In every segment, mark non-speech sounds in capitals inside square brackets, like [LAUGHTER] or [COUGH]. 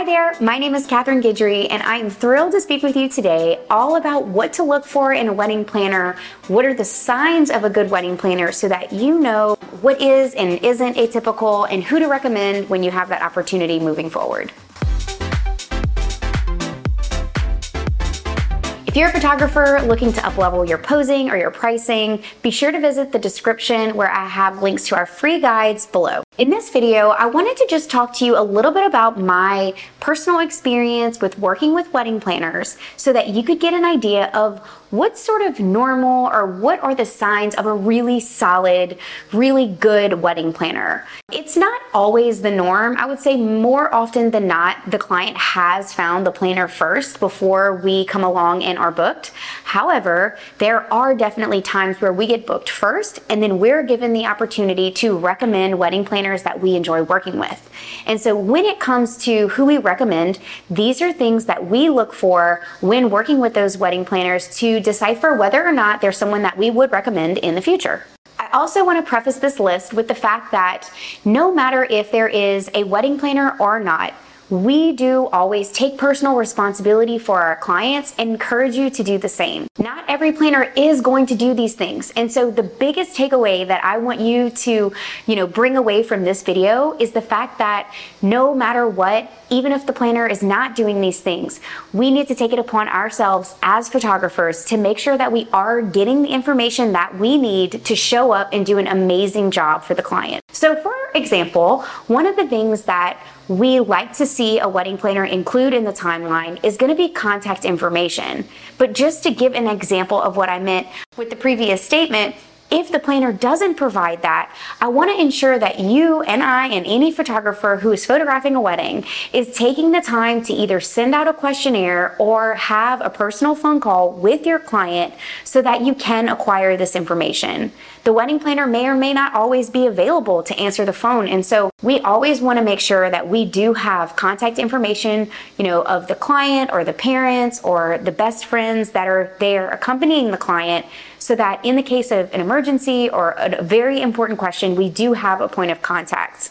Hi there, my name is Catherine Guidry, and I'm thrilled to speak with you today all about what to look for in a wedding planner, what are the signs of a good wedding planner so that you know what is and isn't atypical, and who to recommend when you have that opportunity moving forward. If you're a photographer looking to uplevel your posing or your pricing, be sure to visit the description where I have links to our free guides below. In this video, I wanted to just talk to you a little bit about my personal experience with working with wedding planners so that you could get an idea of what sort of normal or what are the signs of a really solid, really good wedding planner. It's not always the norm. I would say more often than not, the client has found the planner first before we come along and are booked. However, there are definitely times where we get booked first and then we're given the opportunity to recommend wedding planners that we enjoy working with. And so when it comes to who we recommend, these are things that we look for when working with those wedding planners to decipher whether or not they're someone that we would recommend in the future. I also want to preface this list with the fact that no matter if there is a wedding planner or not, we do always take personal responsibility for our clients and encourage you to do the same. Not every planner is going to do these things. And so the biggest takeaway that I want you to, you know, bring away from this video is the fact that no matter what, even if the planner is not doing these things, we need to take it upon ourselves as photographers to make sure that we are getting the information that we need to show up and do an amazing job for the client. So for example, one of the things that we like to see a wedding planner include in the timeline is going to be contact information. But just to give an example of what I meant with the previous statement, if the planner doesn't provide that, I want to ensure that you and I and any photographer who is photographing a wedding is taking the time to either send out a questionnaire or have a personal phone call with your client so that you can acquire this information. The wedding planner may or may not always be available to answer the phone. And so we always want to make sure that we do have contact information, you know, of the client or the parents or the best friends that are there accompanying the client so that in the case of an emergency or a very important question, we do have a point of contact.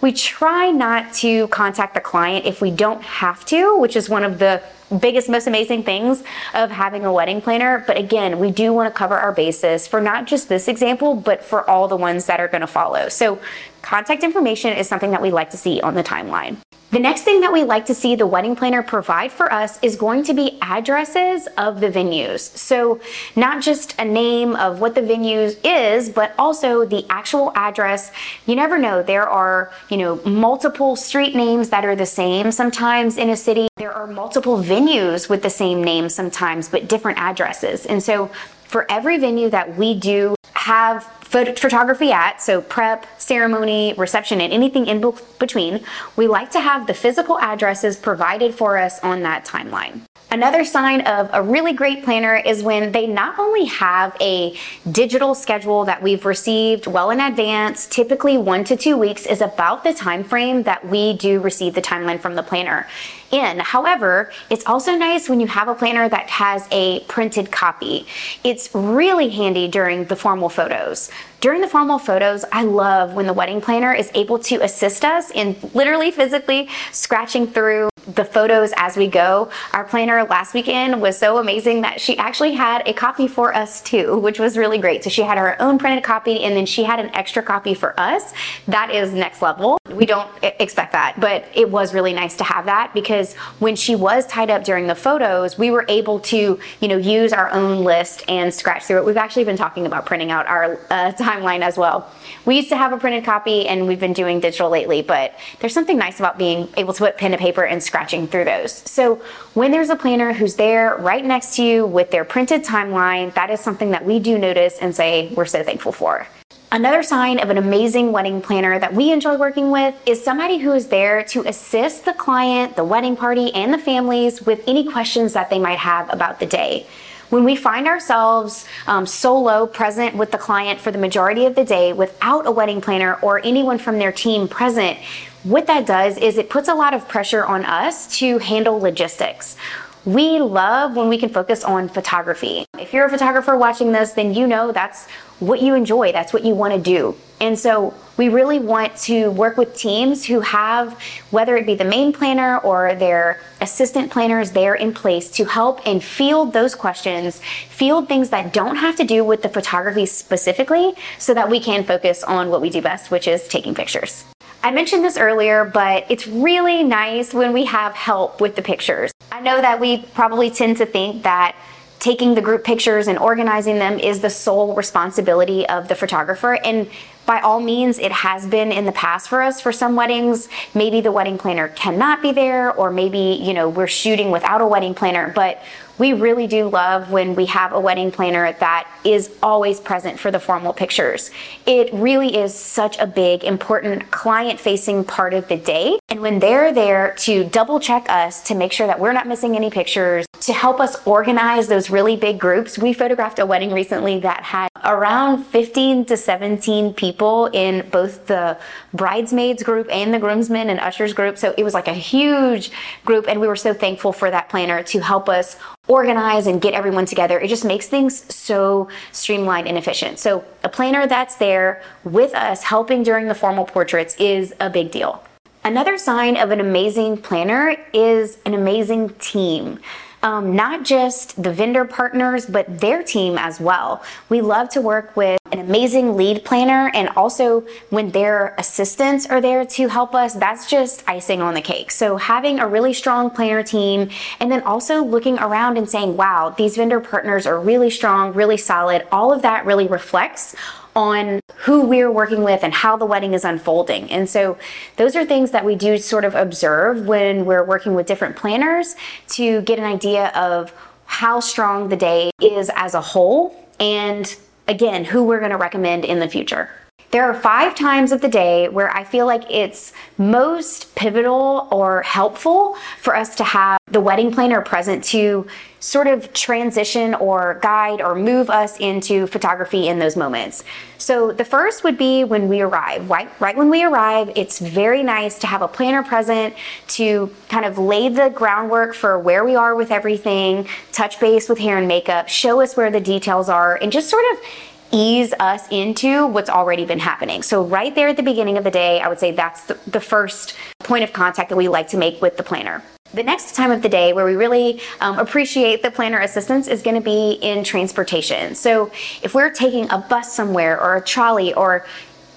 We try not to contact the client if we don't have to, which is one of the biggest, most amazing things of having a wedding planner. But again, we do want to cover our bases for not just this example, but for all the ones that are going to follow. So, contact information is something that we like to see on the timeline. The next thing that we like to see the wedding planner provide for us is going to be addresses of the venues. So, not just a name of what the venue is, but also the actual address. You never know. There are, you know, multiple street names that are the same sometimes in a city. There are multiple venues with the same name sometimes, but different addresses. And so, for every venue that we do have photography at, so prep, ceremony, reception, and anything in between, we like to have the physical addresses provided for us on that timeline. Another sign of a really great planner is when they not only have a digital schedule that we've received well in advance, typically one to two weeks is about the time frame that we do receive the timeline from the planner in. However, it's also nice when you have a planner that has a printed copy. It's really handy during the formal photos. During the formal photos, I love when the wedding planner is able to assist us in literally physically scratching through the photos as we go. Our planner last weekend was so amazing that she actually had a copy for us too, which was really great. So she had her own printed copy and then she had an extra copy for us. That is next level. We don't expect that, but it was really nice to have that because when she was tied up during the photos, we were able to, you know, use our own list and scratch through it. We've actually been talking about printing out our uh, [LAUGHS] timeline as well. We used to have a printed copy and we've been doing digital lately, but there's something nice about being able to put pen to paper and scratching through those. So when there's a planner who's there right next to you with their printed timeline, that is something that we do notice and say we're so thankful for. Another sign of an amazing wedding planner that we enjoy working with is somebody who is there to assist the client, the wedding party, and the families with any questions that they might have about the day. When we find ourselves um, solo present with the client for the majority of the day without a wedding planner or anyone from their team present, what that does is it puts a lot of pressure on us to handle logistics. We love when we can focus on photography. If you're a photographer watching this, then you know that's what you enjoy, that's what you want to do. And so we really want to work with teams who have, whether it be the main planner or their assistant planners there in place to help and field those questions, field things that don't have to do with the photography specifically, so that we can focus on what we do best, which is taking pictures. I mentioned this earlier, but it's really nice when we have help with the pictures. I know that we probably tend to think that taking the group pictures and organizing them is the sole responsibility of the photographer. And by all means, it has been in the past for us for some weddings. Maybe the wedding planner cannot be there, or maybe, you know, we're shooting without a wedding planner. But we really do love when we have a wedding planner that is always present for the formal pictures. It really is such a big, important client facing part of the day. And when they're there to double check us to make sure that we're not missing any pictures, to help us organize those really big groups, we photographed a wedding recently that had around 15 to 17 people in both the bridesmaids group and the groomsmen and ushers group. So it was like a huge group, and we were so thankful for that planner to help us organize and get everyone together. It just makes things so streamlined and efficient. So a planner that's there with us helping during the formal portraits is a big deal. Another sign of an amazing planner is an amazing team um, not just the vendor partners, but their team as well. We love to work with an amazing lead planner, and also when their assistants are there to help us, that's just icing on the cake. So, having a really strong planner team, and then also looking around and saying, wow, these vendor partners are really strong, really solid, all of that really reflects on who we're working with and how the wedding is unfolding. And so those are things that we do sort of observe when we're working with different planners to get an idea of how strong the day is as a whole and again, who we're going to recommend in the future. There are five times of the day where I feel like it's most pivotal or helpful for us to have the wedding planner present to sort of transition or guide or move us into photography in those moments. So the first would be when we arrive. Right, right when we arrive, it's very nice to have a planner present to kind of lay the groundwork for where we are with everything, touch base with hair and makeup, show us where the details are, and just sort of ease us into what's already been happening. So, right there at the beginning of the day, I would say that's the, the first point of contact that we like to make with the planner. The next time of the day where we really um, appreciate the planner assistance is going to be in transportation. So, if we're taking a bus somewhere or a trolley or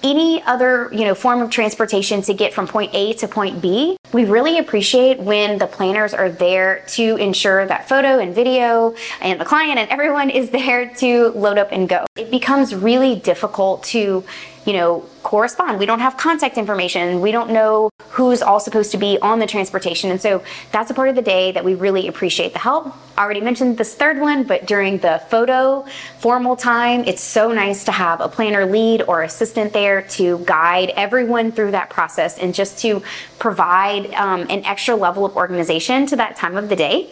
any other you know form of transportation to get from point A to point B, we really appreciate when the planners are there to ensure that photo and video and the client and everyone is [LAUGHS] there to load up and go. It becomes really difficult to you know, correspond. We don't have contact information. We don't know who's all supposed to be on the transportation. And so that's a part of the day that we really appreciate the help. I already mentioned this third one, but during the photo formal time, it's so nice to have a planner lead or assistant there to guide everyone through that process and just to provide um, an extra level of organization to that time of the day.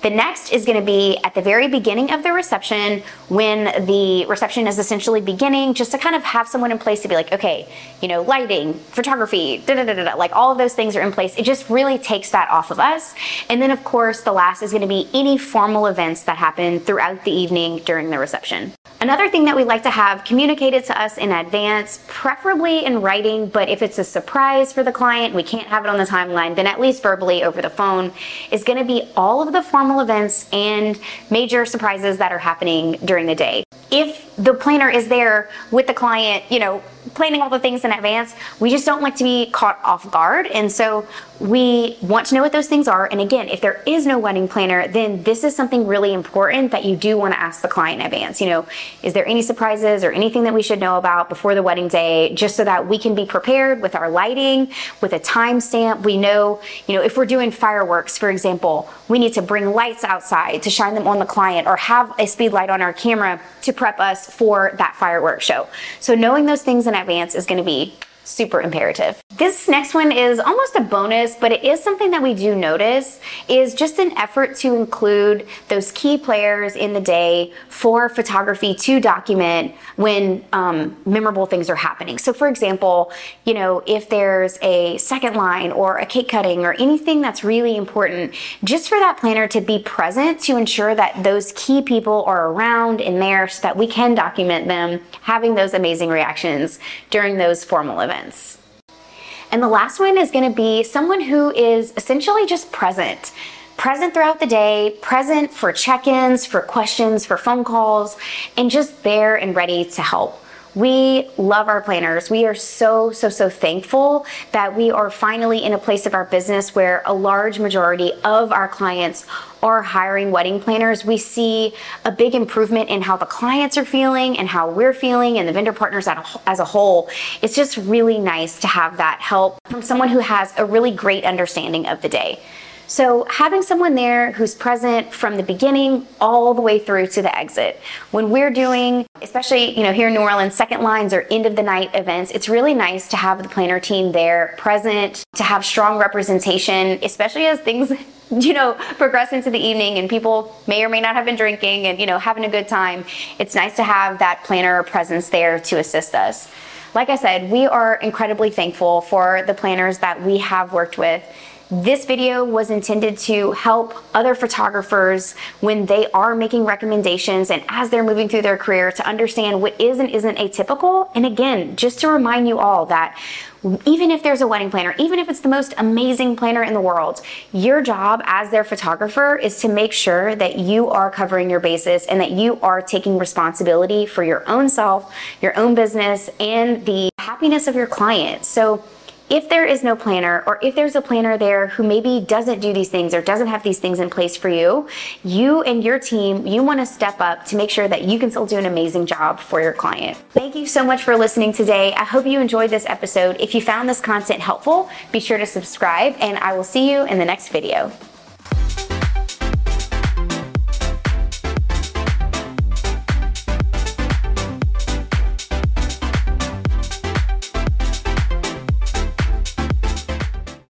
The next is going to be at the very beginning of the reception when the reception is essentially beginning, just to kind of have someone in place to be like, okay, you know, lighting, photography, da da da da, like all of those things are in place. It just really takes that off of us. And then, of course, the last is going to be any formal events that happen throughout the evening during the reception. Another thing that we like to have communicated to us in advance, preferably in writing, but if it's a surprise for the client, we can't have it on the timeline, then at least verbally over the phone, is going to be all of the formal events and major surprises that are happening during the day. If the planner is there with the client, you know, planning all the things in advance, we just don't like to be caught off guard. And so we want to know what those things are. And again, if there is no wedding planner, then this is something really important that you do want to ask the client in advance. You know, is there any surprises or anything that we should know about before the wedding day, just so that we can be prepared with our lighting, with a timestamp. We know, you know, if we're doing fireworks, for example, we need to bring lights outside to shine them on the client or have a speed light on our camera to prep us for that fireworks show. So knowing those things in advance is going to be super imperative. This next one is almost a bonus, but it is something that we do notice is just an effort to include those key players in the day for photography to document when um, memorable things are happening. So, for example, you know, if there's a second line or a cake cutting or anything that's really important, just for that planner to be present to ensure that those key people are around and there so that we can document them having those amazing reactions during those formal events. And the last one is gonna be someone who is essentially just present. Present throughout the day, present for check ins, for questions, for phone calls, and just there and ready to help. We love our planners. We are so, so, so thankful that we are finally in a place of our business where a large majority of our clients are hiring wedding planners. We see a big improvement in how the clients are feeling and how we're feeling and the vendor partners as a whole. It's just really nice to have that help from someone who has a really great understanding of the day. So having someone there who's present from the beginning all the way through to the exit. When we're doing, especially, you know, here in New Orleans, second lines or end of the night events, it's really nice to have the planner team there present, to have strong representation, especially as things [LAUGHS] you know progress into the evening and people may or may not have been drinking and you know having a good time. It's nice to have that planner presence there to assist us. Like i said we are incredibly thankful for the planners that we have worked with this video was intended to help other photographers when they are making recommendations and as they're moving through their career to understand what is and isn't atypical. And again, just to remind you all that even if there's a wedding planner, even if it's the most amazing planner in the world, your job as their photographer is to make sure that you are covering your bases and that you are taking responsibility for your own self, your own business, and the happiness of your client. So if there is no planner or if there's a planner there who maybe doesn't do these things or doesn't have these things in place for you, you and your team, you want to step up to make sure that you can still do an amazing job for your client. Thank you so much for listening today. I hope you enjoyed this episode. If you found this content helpful, be sure to subscribe and I will see you in the next video.